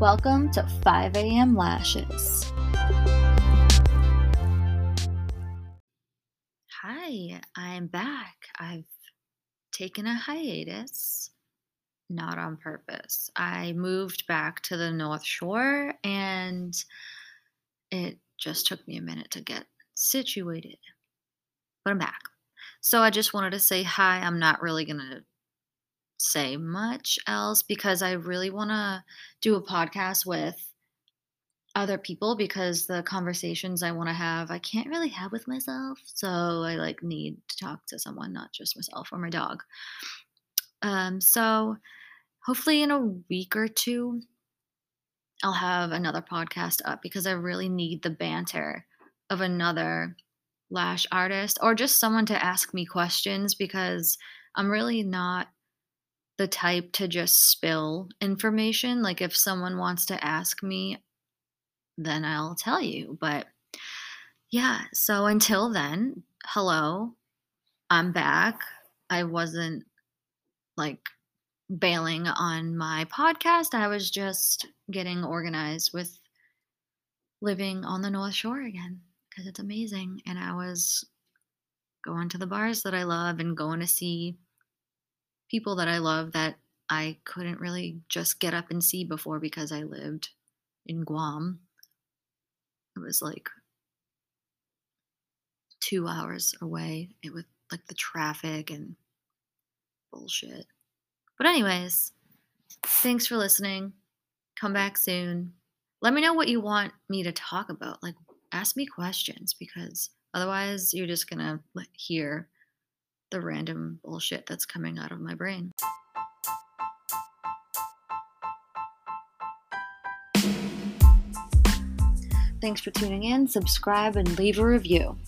Welcome to 5 a.m. Lashes. Hi, I'm back. I've taken a hiatus, not on purpose. I moved back to the North Shore and it just took me a minute to get situated. But I'm back. So I just wanted to say hi. I'm not really going to say much else because I really want to do a podcast with other people because the conversations I want to have I can't really have with myself. So I like need to talk to someone, not just myself or my dog. Um so hopefully in a week or two I'll have another podcast up because I really need the banter of another lash artist or just someone to ask me questions because I'm really not the type to just spill information. Like if someone wants to ask me, then I'll tell you. But yeah, so until then, hello, I'm back. I wasn't like bailing on my podcast. I was just getting organized with living on the North Shore again because it's amazing. And I was going to the bars that I love and going to see people that I love that I couldn't really just get up and see before because I lived in Guam. It was like two hours away it with like the traffic and bullshit. But anyways, thanks for listening. Come back soon. Let me know what you want me to talk about. Like ask me questions because otherwise you're just going to hear the random bullshit that's coming out of my brain. Thanks for tuning in. Subscribe and leave a review.